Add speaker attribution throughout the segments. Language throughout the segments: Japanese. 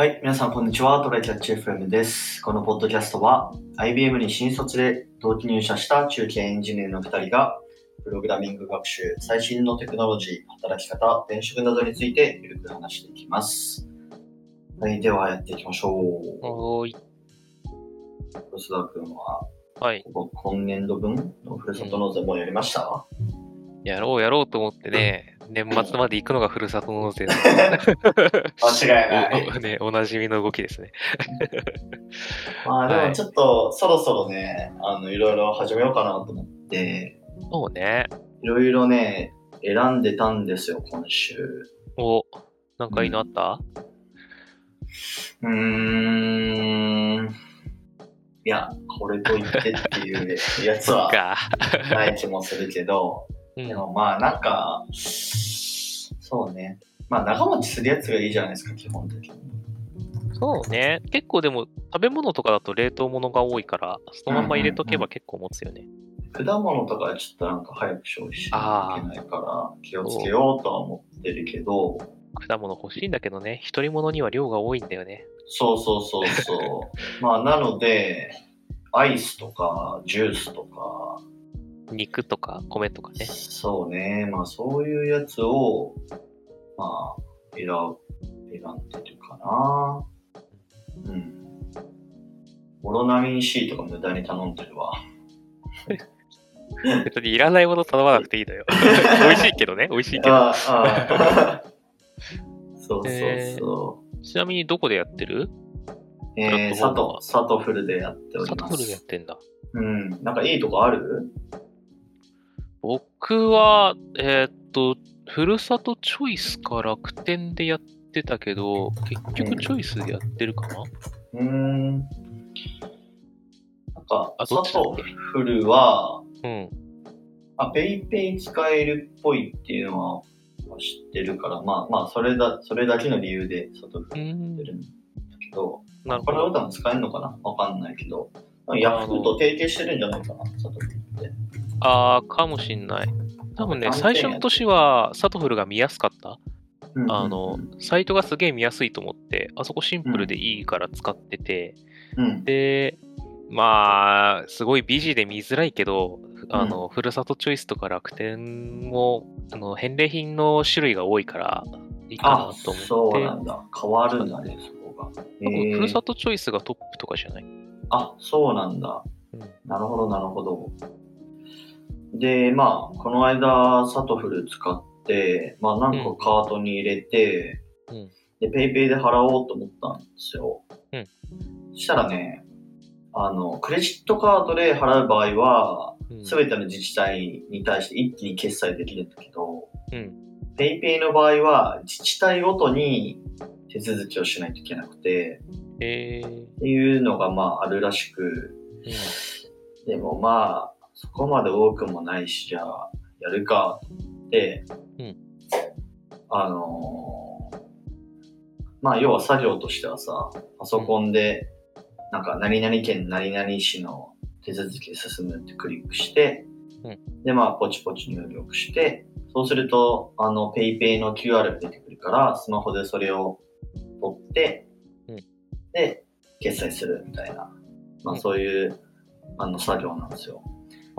Speaker 1: はい、皆さんこんにちは。トライキャッチ FM です。このポッドキャストは IBM に新卒で同期入社した中堅エンジニアの2人がプログラミング学習、最新のテクノロジー、働き方、転職などについてゆるく話していきます。はい、ではやっていきましょう。
Speaker 2: おーい。
Speaker 1: 吉田君は
Speaker 2: はい。
Speaker 1: こ今年度分のふるさと納税もうやりました、
Speaker 2: やろうやろうと思ってね、年末まで行くのがふるさと納税だ。
Speaker 1: 間違いない。
Speaker 2: お ね、おなじみの動きですね。
Speaker 1: まあで
Speaker 2: はい
Speaker 1: もちょっとそろそろね、あのいろいろ始めようかなと思って、
Speaker 2: そうね。
Speaker 1: いろいろね、選んでたんですよ、今週。
Speaker 2: お、なんかいいのあった、
Speaker 1: うーん。いや、これと言ってっていうやつは
Speaker 2: か。
Speaker 1: ない気もするけど、
Speaker 2: うん
Speaker 1: でもまあなんか、そうね。まあ長持ちするやつがいいじゃないですか、基本的に。
Speaker 2: そうね。結構でも、食べ物とかだと冷凍物が多いから、そのまま入れとけば結構持つよね。
Speaker 1: 果物とかはちょっとなんか早く消費しないといけないから、気をつけようとは思ってるけど、
Speaker 2: 果物欲しいんだけどね、一人物には量が多いんだよね。
Speaker 1: そうそうそうそう。まあなので、アイスとかジュースとか、
Speaker 2: 肉とか米とかね。
Speaker 1: そうね、まあそういうやつを、まあ、選選んでるかな。うん。オロナミン C とか無駄に頼んでるわ。
Speaker 2: 別にいらないもの頼まなくていいのよ。美味しいけどね、美味しいけど。
Speaker 1: ああ。そうそう
Speaker 2: え
Speaker 1: そ
Speaker 2: ちなみにどこでやってる？
Speaker 1: う。えー、サト、サトフルでやっており
Speaker 2: サトフルでや
Speaker 1: ます。
Speaker 2: ってんだ。
Speaker 1: うん。なんかいいとこある？
Speaker 2: 僕は、えーっと、ふるさとチョイスか楽天でやってたけど、結局チョイスでやってるかな、
Speaker 1: うーん。なんか、
Speaker 2: あ
Speaker 1: サト
Speaker 2: どっちだっけ？
Speaker 1: フルは、
Speaker 2: うん。
Speaker 1: あ、 PayPay 使えるっぽいっていうのは知ってるから、まあまあ、それだ、それだけの理由でサトフ
Speaker 2: う
Speaker 1: ルやっ
Speaker 2: ん
Speaker 1: て。るんだけど、
Speaker 2: なるほど。
Speaker 1: これは多分使えるのかな？わかんないけど、ヤフーと提携してるんじゃないかな、サトフルって。
Speaker 2: ああ、かもしんない。多分ね、
Speaker 1: あ
Speaker 2: 最初の年はサトフルが見やすかった。
Speaker 1: うんうんうん
Speaker 2: あの、サイトがすげえ見やすいと思って、あそこシンプルでいいから使ってて、
Speaker 1: うん。
Speaker 2: で、まあ、すごいビジーで見づらいけど、あの、ふるさとチョイスとか楽天も、あの、返礼品の種類が多いから、いいか
Speaker 1: あ
Speaker 2: な、と思って。
Speaker 1: そうなんだ。変わるんだね、そこが。
Speaker 2: 多分
Speaker 1: へー
Speaker 2: ふるさとチョイスがトップとかじゃない、
Speaker 1: あ、そうなんだ。
Speaker 2: うん
Speaker 1: なるほど、なるほど。で、まあ、この間、サトフル使って、まあ、何個カートに入れて、
Speaker 2: うん
Speaker 1: で、 PayPay で払おうと思ったんですよ。
Speaker 2: うん
Speaker 1: そしたらね、あの、クレジットカードで払う場合は、
Speaker 2: うん
Speaker 1: すべての自治体に対して一気に決済できるんだけど、
Speaker 2: うん。
Speaker 1: ペイペイの場合は、自治体ごとに手続きをしないといけなくて、
Speaker 2: えー、
Speaker 1: っていうのがまああるらしく、
Speaker 2: うん。
Speaker 1: でもまあ、そこまで多くもないし、じゃあ、やるかって、
Speaker 2: うん。
Speaker 1: あのーまあ、要は作業としてはさ、パソコンで、なんか、何々県何々市の手続き進むってクリックして、
Speaker 2: うん。
Speaker 1: で、まあ、ポチポチ入力して、そうすると、あの、 PayPay の QR が出てくるから、スマホでそれを取って、
Speaker 2: うん。
Speaker 1: で、決済するみたいな、まあ、
Speaker 2: うん。
Speaker 1: そういう、あの、作業なんですよ。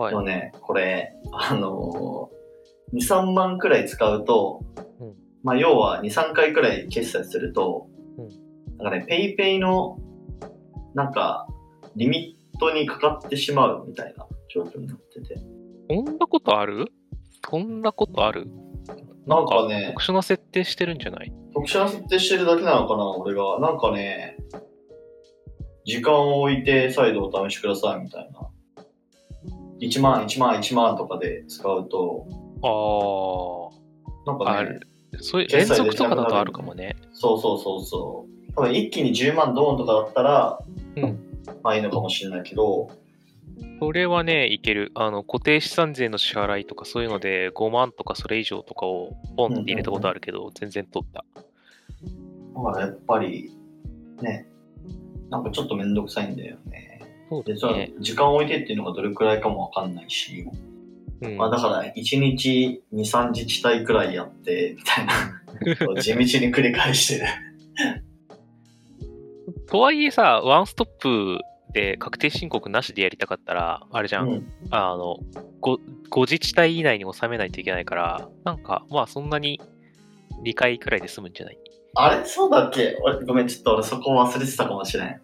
Speaker 2: はい
Speaker 1: でも。ね、これ、あのー、2、3万くらい使うと、
Speaker 2: うん
Speaker 1: まあ、要は2、3回くらい決済すると、
Speaker 2: うん
Speaker 1: なんかね、 PayPay の、なんか、リミットにかかってしまうみたいな状況になってて。
Speaker 2: そんなことある？そんなことある？
Speaker 1: なんかね、
Speaker 2: 特殊な設定してるんじゃない？
Speaker 1: 特殊な設定してるだけなのかな、俺が。なんかね、時間を置いて再度お試しくださいみたいな。1万、1万、1万とかで使うと、
Speaker 2: あ
Speaker 1: なんかね
Speaker 2: ある、そういう連続とかだとあるかもね。
Speaker 1: そうそうそうそう。多分一気に10万ドーンとかだったら、
Speaker 2: うん
Speaker 1: まあいいのかもしれないけど、
Speaker 2: それはね、いける。あの、固定資産税の支払いとかそういうので5万とかそれ以上とかをポンって入れたことあるけど、全然取った。
Speaker 1: だからやっぱり、ね、なんかちょっとめんどくさいんだよね。
Speaker 2: そう
Speaker 1: で、
Speaker 2: すね。
Speaker 1: 時間を置いてっていうのがどれくらいかもわかんないし、
Speaker 2: うん
Speaker 1: まあだから1日2、3自治体くらいやって、みたいな、地道に繰り返してる。
Speaker 2: とはいえさ、ワンストップで確定申告なしでやりたかったら、あれじゃん、
Speaker 1: うん。
Speaker 2: あの5、5自治体以内に収めないといけないから、なんか、まあそんなに2回くらいで済むんじゃない？
Speaker 1: あれ？そうだっけ？俺ごめん、ちょっと俺そこ忘れてたかもしれん。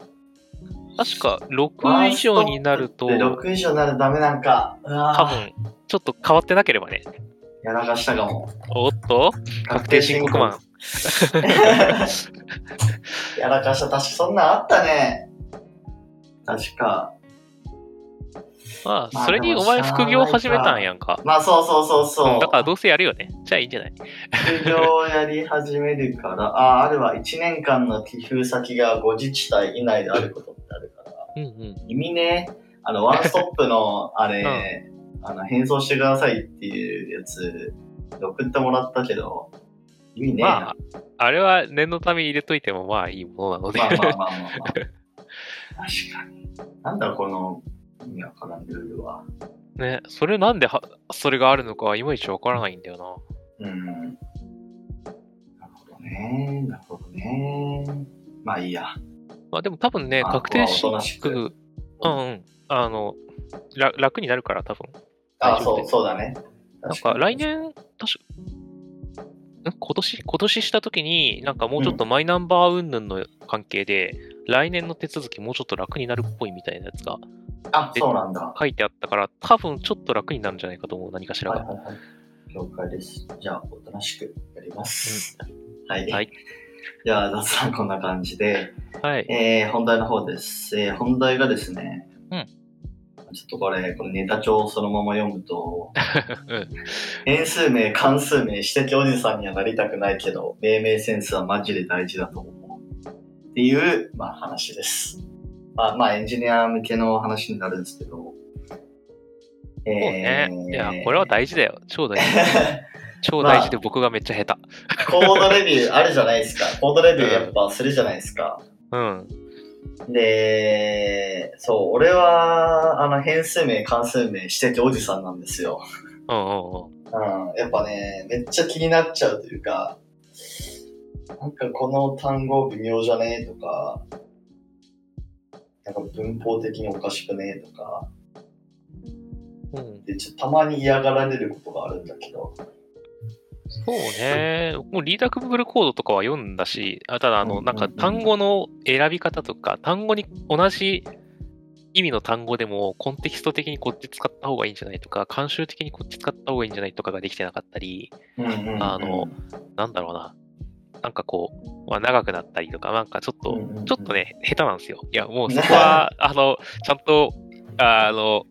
Speaker 2: 確か6以上になると、
Speaker 1: で
Speaker 2: 多
Speaker 1: 6以上になるとダメなんか。うわー
Speaker 2: 分、ちょっと変わってなければね。
Speaker 1: やらかしたかも。
Speaker 2: おっと？確定申告マン。
Speaker 1: やらかした。確かそんなんあったね。確か。
Speaker 2: まあ、
Speaker 1: まあ
Speaker 2: それにお前副業始めたんやんか。
Speaker 1: まあそうそうそうそう。
Speaker 2: うんだからどうせやるよね。じゃあいいんじゃない？
Speaker 1: 副業やり始めるから、あ、あるわ。1年間の寄付先が5自治体以内であることってあるから。
Speaker 2: うんうん。
Speaker 1: 意味ね、あの、ワンストップの、あれ、あの、変装してくださいっていうやつ、送ってもらったけど、意味ねえな。
Speaker 2: まあ、あれは念のため入れといてもまあいいものなので。
Speaker 1: まあまあまあまあまあ。確かに。なんだこの意味わからんルールは。
Speaker 2: ね、それなんではそれがあるのかいまいちわからないんだよな。
Speaker 1: うん。なるほどね。なるほどね。まあいいや。
Speaker 2: まあでも多分ね、
Speaker 1: まあ
Speaker 2: 確定申告、うんうん、あの、ら楽になるから多分。
Speaker 1: あ、そう、そうだね。
Speaker 2: なんか来年、確か、ん？今年？今年した時に、なんかもうちょっとマイナンバー云々の関係で、来年の手続きもうちょっと楽になるっぽいみたいなやつが
Speaker 1: あ、そうなんだ。は
Speaker 2: 書いてあったから、多分ちょっと楽になるんじゃないかと思う、何かしらが。
Speaker 1: いはいはい。了解です。じゃあ、おとなしくやります。はい。
Speaker 2: はい。
Speaker 1: じゃあ、雑談こんな感じで、
Speaker 2: はい。
Speaker 1: えー、本題の方です。えー、本題がですね、
Speaker 2: うん
Speaker 1: ちょっとこれ、これネタ帳をそのまま読むと、
Speaker 2: うん。
Speaker 1: 変数名、関数名、指摘おじさんにはなりたくないけど、命名センスはマジで大事だと思う。っていう、まあ話です。まあ、まあエンジニア向けの話になるんですけど、え
Speaker 2: そうね。いや、これは大事だよ。超大事。超大事で僕がめっちゃ下手。
Speaker 1: コードレビューあるじゃないですか。コードレビューやっぱするじゃないですか。
Speaker 2: うん。
Speaker 1: で、そう、俺は、あの、変数名、関数名、指摘おじさんなんですよ。
Speaker 2: うんうんうん。
Speaker 1: うん、やっぱね、めっちゃ気になっちゃうというか、なんかこの単語微妙じゃね？えとか、なんか文法的におかしくね？えとか、
Speaker 2: うん、
Speaker 1: で、ちょっとたまに嫌がられることがあるんだけど、
Speaker 2: そうね。もうリーダブルコードとかは読んだし、あただ、あの、なんか単語の選び方とか、単語に同じ意味の単語でも、コンテキスト的にこっち使った方がいいんじゃないとか、慣習的にこっち使った方がいいんじゃないとかができてなかったり、
Speaker 1: うんうんうん。
Speaker 2: あの、なんだろうな。なんかこう、まあ、長くなったりとか、なんかちょっと、
Speaker 1: うんうんうん
Speaker 2: ちょっとね、下手なんですよ。いや、もうそこは、あの、ちゃんと、あの、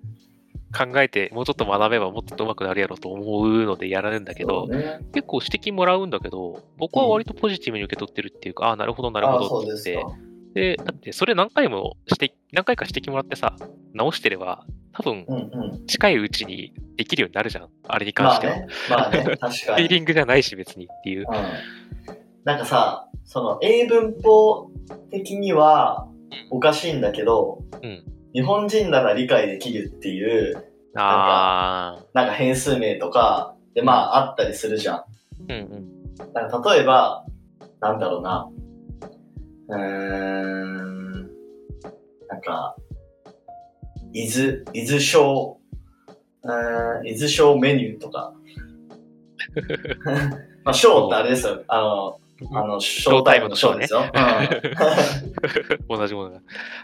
Speaker 2: 考えて、もうちょっと学べばもっと上手くなるやろうと思うのでやられるんだけど、
Speaker 1: ね、
Speaker 2: 結構指摘もらうんだけど、僕は割とポジティブに受け取ってるっていうか、ああ、なるほど、なるほどって言って
Speaker 1: うで
Speaker 2: だってそれ何回も指摘、何回か指摘もらってさ、直してれば、多分
Speaker 1: うんうん。
Speaker 2: 近いうちにできるようになるじゃん。あれに関しては。
Speaker 1: まあね、まあね、確か
Speaker 2: フィー
Speaker 1: に。
Speaker 2: リングじゃないし、別にっていう。
Speaker 1: うん。なんかさ、その英文法的にはおかしいんだけど、
Speaker 2: うん
Speaker 1: 日本人なら理解できるっていう、
Speaker 2: あ
Speaker 1: なんか変数名とかでまああったりするじゃん。
Speaker 2: あ、うんうん。
Speaker 1: なんか例えば、なんだろうな。うーん。なんか、伊豆、伊豆小、う伊豆小メニューとか。まあ、小ってあれですよ。あの、あの、ショータイムの小ですよ。
Speaker 2: 同じものが。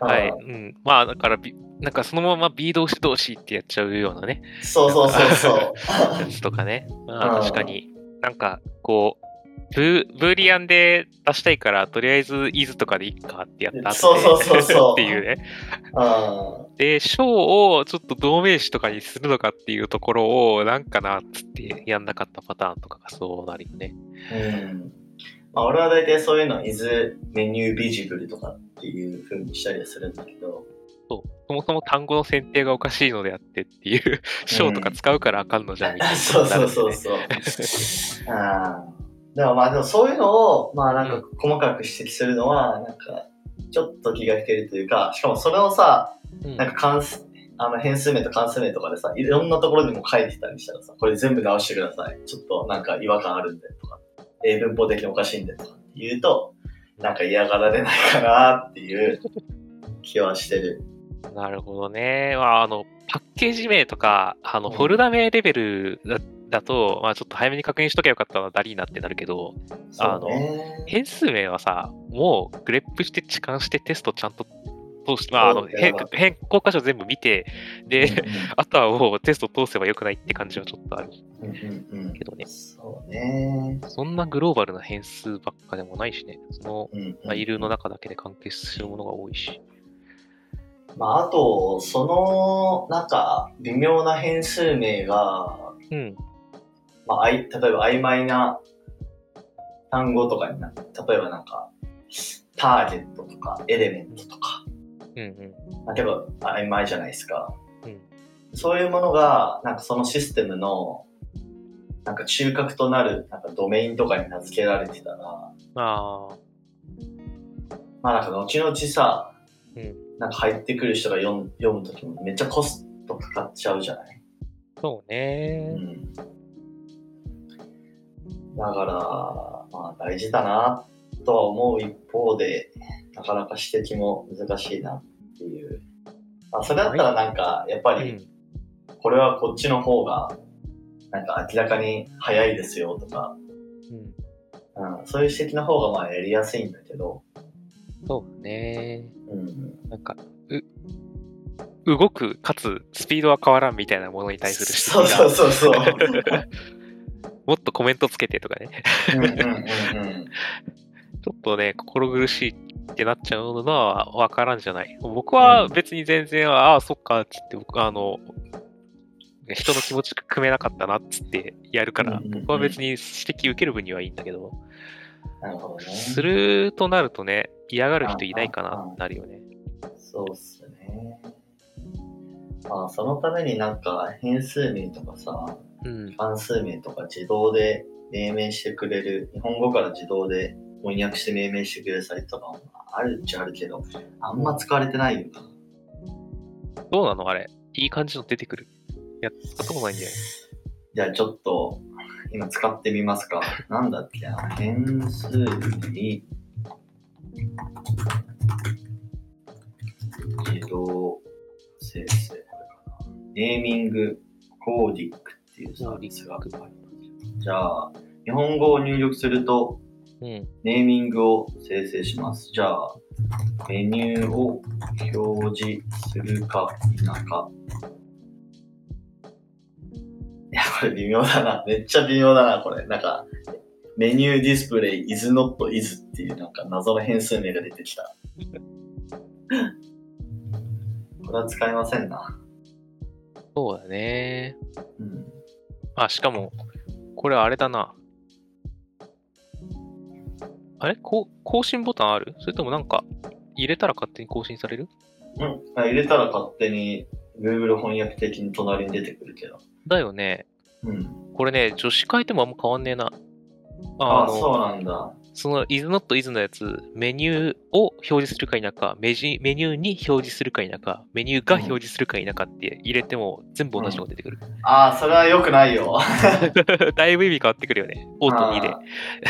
Speaker 1: うん
Speaker 2: はい。
Speaker 1: う
Speaker 2: うんん。まあ、だからビ、なんかそのまま B 動詞動詞ってやっちゃうようなね、
Speaker 1: そうそうそうそう。
Speaker 2: やつとかね。まあ、
Speaker 1: うん
Speaker 2: 確かに、なんか、こう、ブブーリアンで出したいから、とりあえず is とかでいいかってやった後で
Speaker 1: そうそうそうそう
Speaker 2: っていうね。
Speaker 1: うん
Speaker 2: で、章をちょっと同名詞とかにするのかっていうところを、なんかなっつってやんなかったパターンとかがそうなるよね。
Speaker 1: うん。まあ、俺は大体そういうの、伊豆メニュービジブルとかっていう風にしたりはするんだけど、
Speaker 2: そう。そもそも単語の選定がおかしいのであってっていう、章とか使うからあかんのじゃんみたいなこと
Speaker 1: そうそうそう
Speaker 2: ね。
Speaker 1: そう。あーでもまあでもそういうのを、まあなんか細かく指摘するのは、なんか、ちょっと気が引けるというか、しかもそれをさ、
Speaker 2: うん
Speaker 1: なんか関数、あの変数名と関数名とかでさ、いろんなところにも書いてたりしたらさ、これ全部直してください。ちょっとなんか違和感あるんでとか、英文法的におかしいんでとかって言うと、なんか嫌がられないかなっていう気はしてる。
Speaker 2: なるほどね。まあ、あの、パッケージ名とか、あの、
Speaker 1: うん
Speaker 2: フォルダ名レベルだだと、まあちょっと早めに確認しとけばよかったな、ダリーナってなるけど、
Speaker 1: そうね。
Speaker 2: 変数名はさ、もうグレップして痴漢してテストちゃんと通して、まあ、あの変変更箇所全部見て、で、あとはもうテスト通せばよくないって感じはちょっとある
Speaker 1: うんうんうんうん
Speaker 2: けどね。
Speaker 1: そうね。
Speaker 2: そんなグローバルな変数ばっかでもないしね。その、
Speaker 1: うんうん
Speaker 2: まあ、いるの中だけで完結するものが多いし。
Speaker 1: まあ、あと、その、なんか、微妙な変数名が、
Speaker 2: うん。
Speaker 1: まあ、あい例えば曖昧な単語とかになって、例えばなんか、ターゲットとか、エレメントとか、
Speaker 2: うんうん。
Speaker 1: まあ、結構曖昧じゃないですか。
Speaker 2: うん
Speaker 1: そういうものが、なんかそのシステムの、なんか中核となる、なんかドメインとかに名付けられてたら、
Speaker 2: ああ。
Speaker 1: まあなんか後々さ、
Speaker 2: うん
Speaker 1: なんか入ってくる人が読む読むときもめっちゃコストかかっちゃうじゃない？
Speaker 2: そうね。
Speaker 1: うんだから、まあ大事だなとは思う一方で、なかなか指摘も難しいなっていう。まあ、それだったらなんか、やっぱり、
Speaker 2: うん。
Speaker 1: これはこっちの方が、なんか明らかに早いですよとか、
Speaker 2: うん。
Speaker 1: うん、そういう指摘の方がまあやりやすいんだけど、
Speaker 2: そうね。
Speaker 1: うん、
Speaker 2: なんか、う、動く、かつ、スピードは変わらんみたいなものに対する
Speaker 1: そう
Speaker 2: 指摘が、
Speaker 1: そうそうそう。
Speaker 2: もっとコメントつけてとかね。
Speaker 1: うんうんうんうん
Speaker 2: ちょっとね、心苦しいってなっちゃうのはわからんじゃない。僕は別に全然、ああ、そっか、っつって、僕、あの、人の気持ち組めなかったなっつってやるから
Speaker 1: うんうんうん、
Speaker 2: 僕は別に指摘受ける分にはいいんだけど、
Speaker 1: なるほどね。
Speaker 2: するとなるとね、嫌がる人いないかなってなるよね。
Speaker 1: そうっすね。まあ、そのためになんか変数名とかさ、
Speaker 2: うん。
Speaker 1: 関数名とか自動で命名してくれる、日本語から自動で翻訳して命名してくれるサイトとかもあるっちゃあるけど、あんま使われてないよな。
Speaker 2: どうなの？あれ。いい感じの出てくる。やったことないんだよね。
Speaker 1: じゃあちょっと、今使ってみますか。なんだっけな？変数名。自動生成。ネーミングコーディックっていうサービスがあります。じゃあ、日本語を入力すると、
Speaker 2: うん。
Speaker 1: ネーミングを生成します。じゃあ、メニューを表示するか否か。いや、これ微妙だな。めっちゃ微妙だな、これ。なんか、メニューディスプレイ is not is っていうなんか謎の変数名が出てきた。これは使えませんな。
Speaker 2: そうだね。
Speaker 1: うん。
Speaker 2: あ、しかも、これあれだな。あれ？こう更新ボタンある？それともなんか、入れたら勝手に更新される？
Speaker 1: うん。あ入れたら勝手に Google 翻訳的に隣に出てくるけど。
Speaker 2: だよね。
Speaker 1: うん。
Speaker 2: これね、女子変えてもあんま変わんねえな。
Speaker 1: ああ、そうなんだ。
Speaker 2: その is not is のやつ、メニューを表示するか否か、メジメニューに表示するか否か、メニューが表示するか否かって入れても全部同じのが出てくる。
Speaker 1: ああ、それは良くないよ。
Speaker 2: だいぶ意味変わってくるよね。オート2で。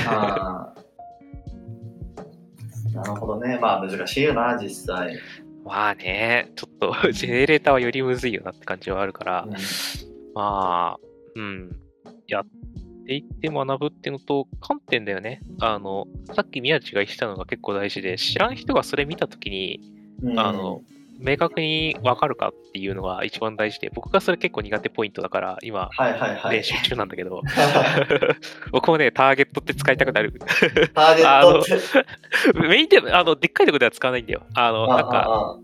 Speaker 1: あーなるほどね。まあ難しいよな、実際。
Speaker 2: まあね、ちょっと ジェネレーターはよりむずいよなって感じはあるから、
Speaker 1: うん
Speaker 2: まあ、うん。やっていって学ぶっていうのと、観点だよね。あの、さっき宮地が言ってたのが結構大事で、知らん人がそれ見たときに、
Speaker 1: うん
Speaker 2: あの、明確にわかるかっていうのが一番大事で、僕がそれ結構苦手ポイントだから、今。練習中なんだけど、僕もね、ターゲットって使いたくなる。
Speaker 1: ターゲットって？
Speaker 2: メインで、あの、でっかいところでは使わないんだよ。あの、なんか、
Speaker 1: あ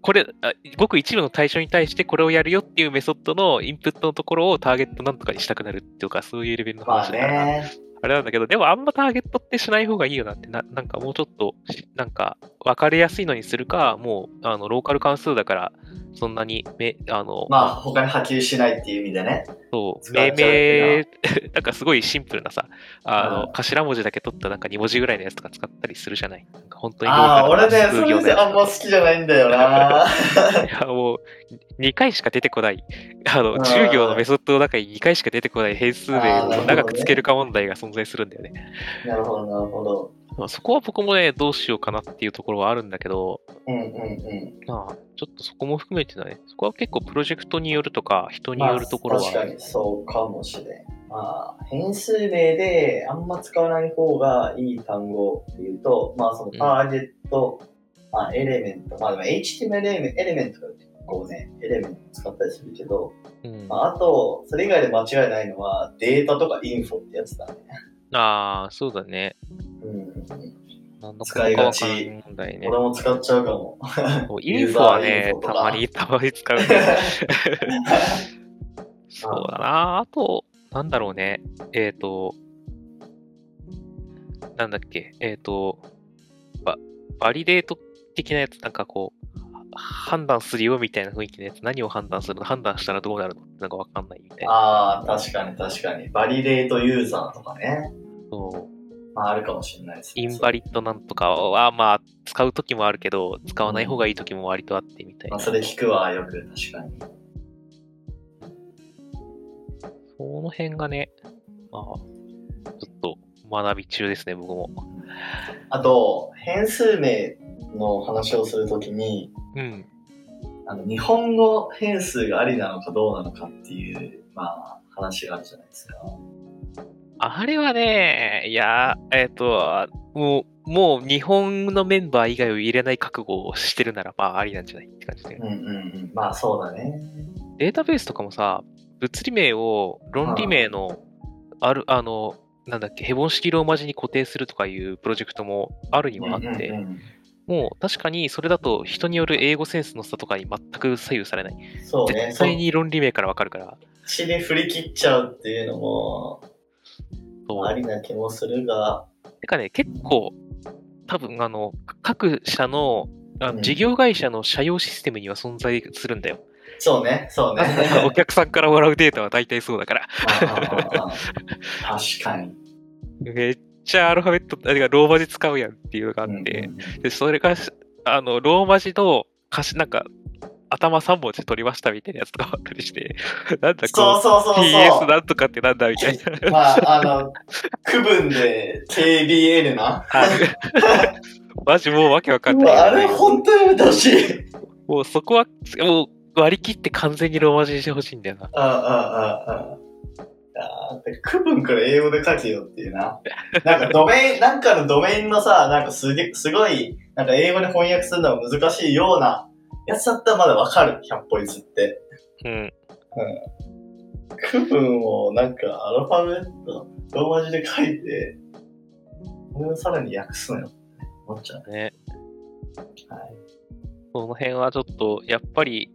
Speaker 2: これ、あごく一部の対象に対してこれをやるよっていうメソッドのインプットのところをターゲットなんとかにしたくなるっていうか、そういうレベルの
Speaker 1: まあ
Speaker 2: 話だから、
Speaker 1: ね。
Speaker 2: あれなんだけど、でもあんまターゲットってしない方がいいよなって、ななんかもうちょっとし、なんか分かりやすいのにするか、もう、あの、ローカル関数だから、そんなに、め、あの、
Speaker 1: まあ他に波及しないっていう意味でね。
Speaker 2: そう、命名、なんかすごいシンプルなさ、あの、
Speaker 1: うん
Speaker 2: 頭文字だけ取ったなんか2文字ぐらいのやつとか使ったりするじゃない？なんか本当に
Speaker 1: ああ、俺ね、それ
Speaker 2: 数行のやつ
Speaker 1: あんま好きじゃないんだよな。
Speaker 2: いや、もう、2回しか出てこない。あの、
Speaker 1: うん
Speaker 2: 10行のメソッドの中に2回しか出てこない変数名を長くつけるか問題が存存在するんだよね。
Speaker 1: なるほど、なるほど。
Speaker 2: まあそこは僕もね、どうしようかなっていうところはあるんだけど、
Speaker 1: うんうんうん。
Speaker 2: まあ、ちょっとそこも含めてね、そこは結構プロジェクトによるとか、人によるところは、
Speaker 1: まあ、確かにそうかもしれん。まあ、変数名であんま使わない方がいい単語っていうと、まあそのターゲット、まあエレメント、まあ HTML エレメントが結構ね、エレメント使ったりするけど、
Speaker 2: うん
Speaker 1: まあ、あと、それ以外で間違いないのはデータとかインフォってやつだね。
Speaker 2: ああ、そうだね。
Speaker 1: うん使いがち
Speaker 2: ね。
Speaker 1: 俺も使っちゃうかも。
Speaker 2: インフォはねたまに、たまに使うけど。そうだな。あと、なんだろうね。えっ、と、なんだっけ。えっ、と、バ、バリデート的なやつ、なんかこう、判断するよみたいな雰囲気のやつ、何を判断するの判断したらどうなるのなんかわかんないみたいな。
Speaker 1: ああ、確かに確かに。 validate user とかね。
Speaker 2: そう
Speaker 1: まああるかもしれないですね。
Speaker 2: invalid なんとかは、まあ、使うときもあるけど、使わない方がいいときも割とあってみたいな。
Speaker 1: まあそれ聞くわ、よく、確かに。
Speaker 2: その辺がね、まあ、ちょっと学び中ですね、僕も。
Speaker 1: あと、変数名の話をするときに、
Speaker 2: うん。
Speaker 1: あの、日本語変数がありなのかどうなのかっていう、まあ、話があるじゃないですか。
Speaker 2: あれはね、いや、えっ、と、もう、もう日本のメンバー以外を入れない覚悟をしてるなら、まあ、ありなんじゃないって感じで。
Speaker 1: うんうんうん。まあ、そうだね。
Speaker 2: データベースとかもさ、物理名を論理名の、ある、あの、なんだっけ、ヘボン式ローマ字に固定するとかいうプロジェクトもあるにはあって、
Speaker 1: うんうんうん
Speaker 2: もう確かにそれだと人による英語センスの差とかに全く左右されない。
Speaker 1: そうね。
Speaker 2: 絶対に論理名からわかるから。
Speaker 1: そっちに振り切っちゃうっていうのも、ありな気もするが、
Speaker 2: てかね、結構、多分あの、各社の、あ
Speaker 1: うん
Speaker 2: 事業会社の社用システムには存在するんだよ。
Speaker 1: そうね、そうね。
Speaker 2: お客さんからもらうデータは大体そうだから。
Speaker 1: 確かに。
Speaker 2: めっちゃアルファベット、あローマ字使うやんっていうのがあっ
Speaker 1: うん
Speaker 2: て、で、それが、あの、ローマ字の歌詞、なんか、頭3文字取りましたみたいなやつとかあったりして、なんだこ
Speaker 1: そうそうそう
Speaker 2: う、PS。なんとかってなんだみたいな。
Speaker 1: まあ、あの、区分で KBL な。
Speaker 2: はい マジもうわけわかん
Speaker 1: う
Speaker 2: ない。
Speaker 1: わあれ本当にい。
Speaker 2: もうそこは、もう割り切って完全にローマ字にしてほしいんだよな。
Speaker 1: ああ、ああ、ああ。あー区分から英語で書けよっていうな。なんかドメイン、なんかのドメインのさ、なんかすげすごい、なんか英語に翻訳するのが難しいようなやつだったらまだわかる、100歩譲って。
Speaker 2: うん。
Speaker 1: 区分をなんかアルファベット、ローマ字で書いて、これをさらに訳すのよって思っちゃう。
Speaker 2: ね。
Speaker 1: はい。
Speaker 2: その辺はちょっと、やっぱり、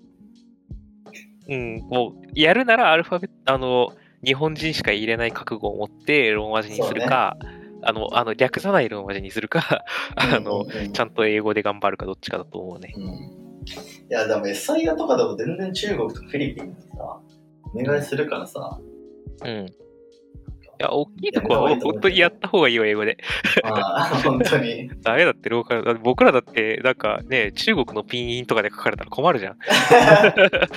Speaker 2: うん、もう、やるならアルファベット、あの、日本人しか入れない覚悟を持ってローマ字にするか、あの、あの、略さないローマ字にするか、あの、ちゃんと英語で頑張るかどっちかだと思うね。
Speaker 1: うん。いや、でも SIA とかでも全然中国とかフィリピンにさ、お願いするからさ、
Speaker 2: うん。いや、大きいとこは本当にやった方がいいよ、英語で。
Speaker 1: まあ、本当に。
Speaker 2: ダメだって、ローカル。僕らだって、なんかね、中国のピンインとかで書かれたら困るじゃん。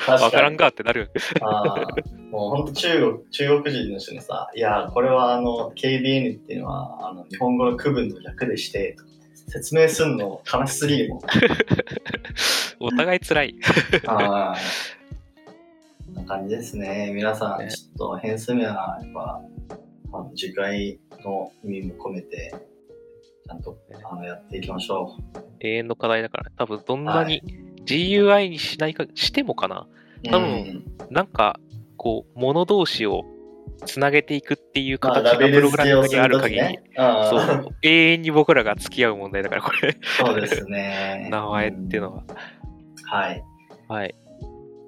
Speaker 1: 確
Speaker 2: わからん
Speaker 1: か
Speaker 2: ってなる。
Speaker 1: あーもう本当中国、中国人の人にさ、いや、これはあの、KBN っていうのは、あの、日本語の区分の略でして、説明するの悲しすぎるもん。
Speaker 2: お互い辛い。
Speaker 1: ああ。な感じですね。皆さん、
Speaker 2: ね
Speaker 1: ちょっと変数名は、やっぱ、あの次回の意味も込めて、ちゃんとあのやっていきましょ
Speaker 2: 永遠の課題だから、多分どんなに GUI にしないか、してもかな。
Speaker 1: う。
Speaker 2: 多分
Speaker 1: うん
Speaker 2: なんか、こう、物同士をつなげていくっていう
Speaker 1: まあ、
Speaker 2: 形がプログラミングにある限り、
Speaker 1: ね。あ
Speaker 2: そ
Speaker 1: あ
Speaker 2: う、永遠に僕らが付き合う問題だから、これ、
Speaker 1: そうですね。
Speaker 2: 名前っていうのは。
Speaker 1: うんはい。
Speaker 2: はい。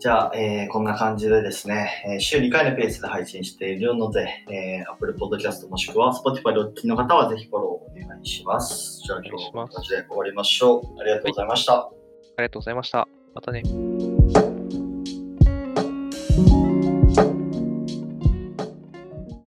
Speaker 1: じゃあ、えーこんな感じでですね、えー週2回のペースで配信しているので、えー、Apple Podcast もしくは Spotify でお聞きの方はぜひフォローお願いします。じゃあ今日はこんな感じで終わりましょう。ありがとうございました。
Speaker 2: ありがとうございました。またね。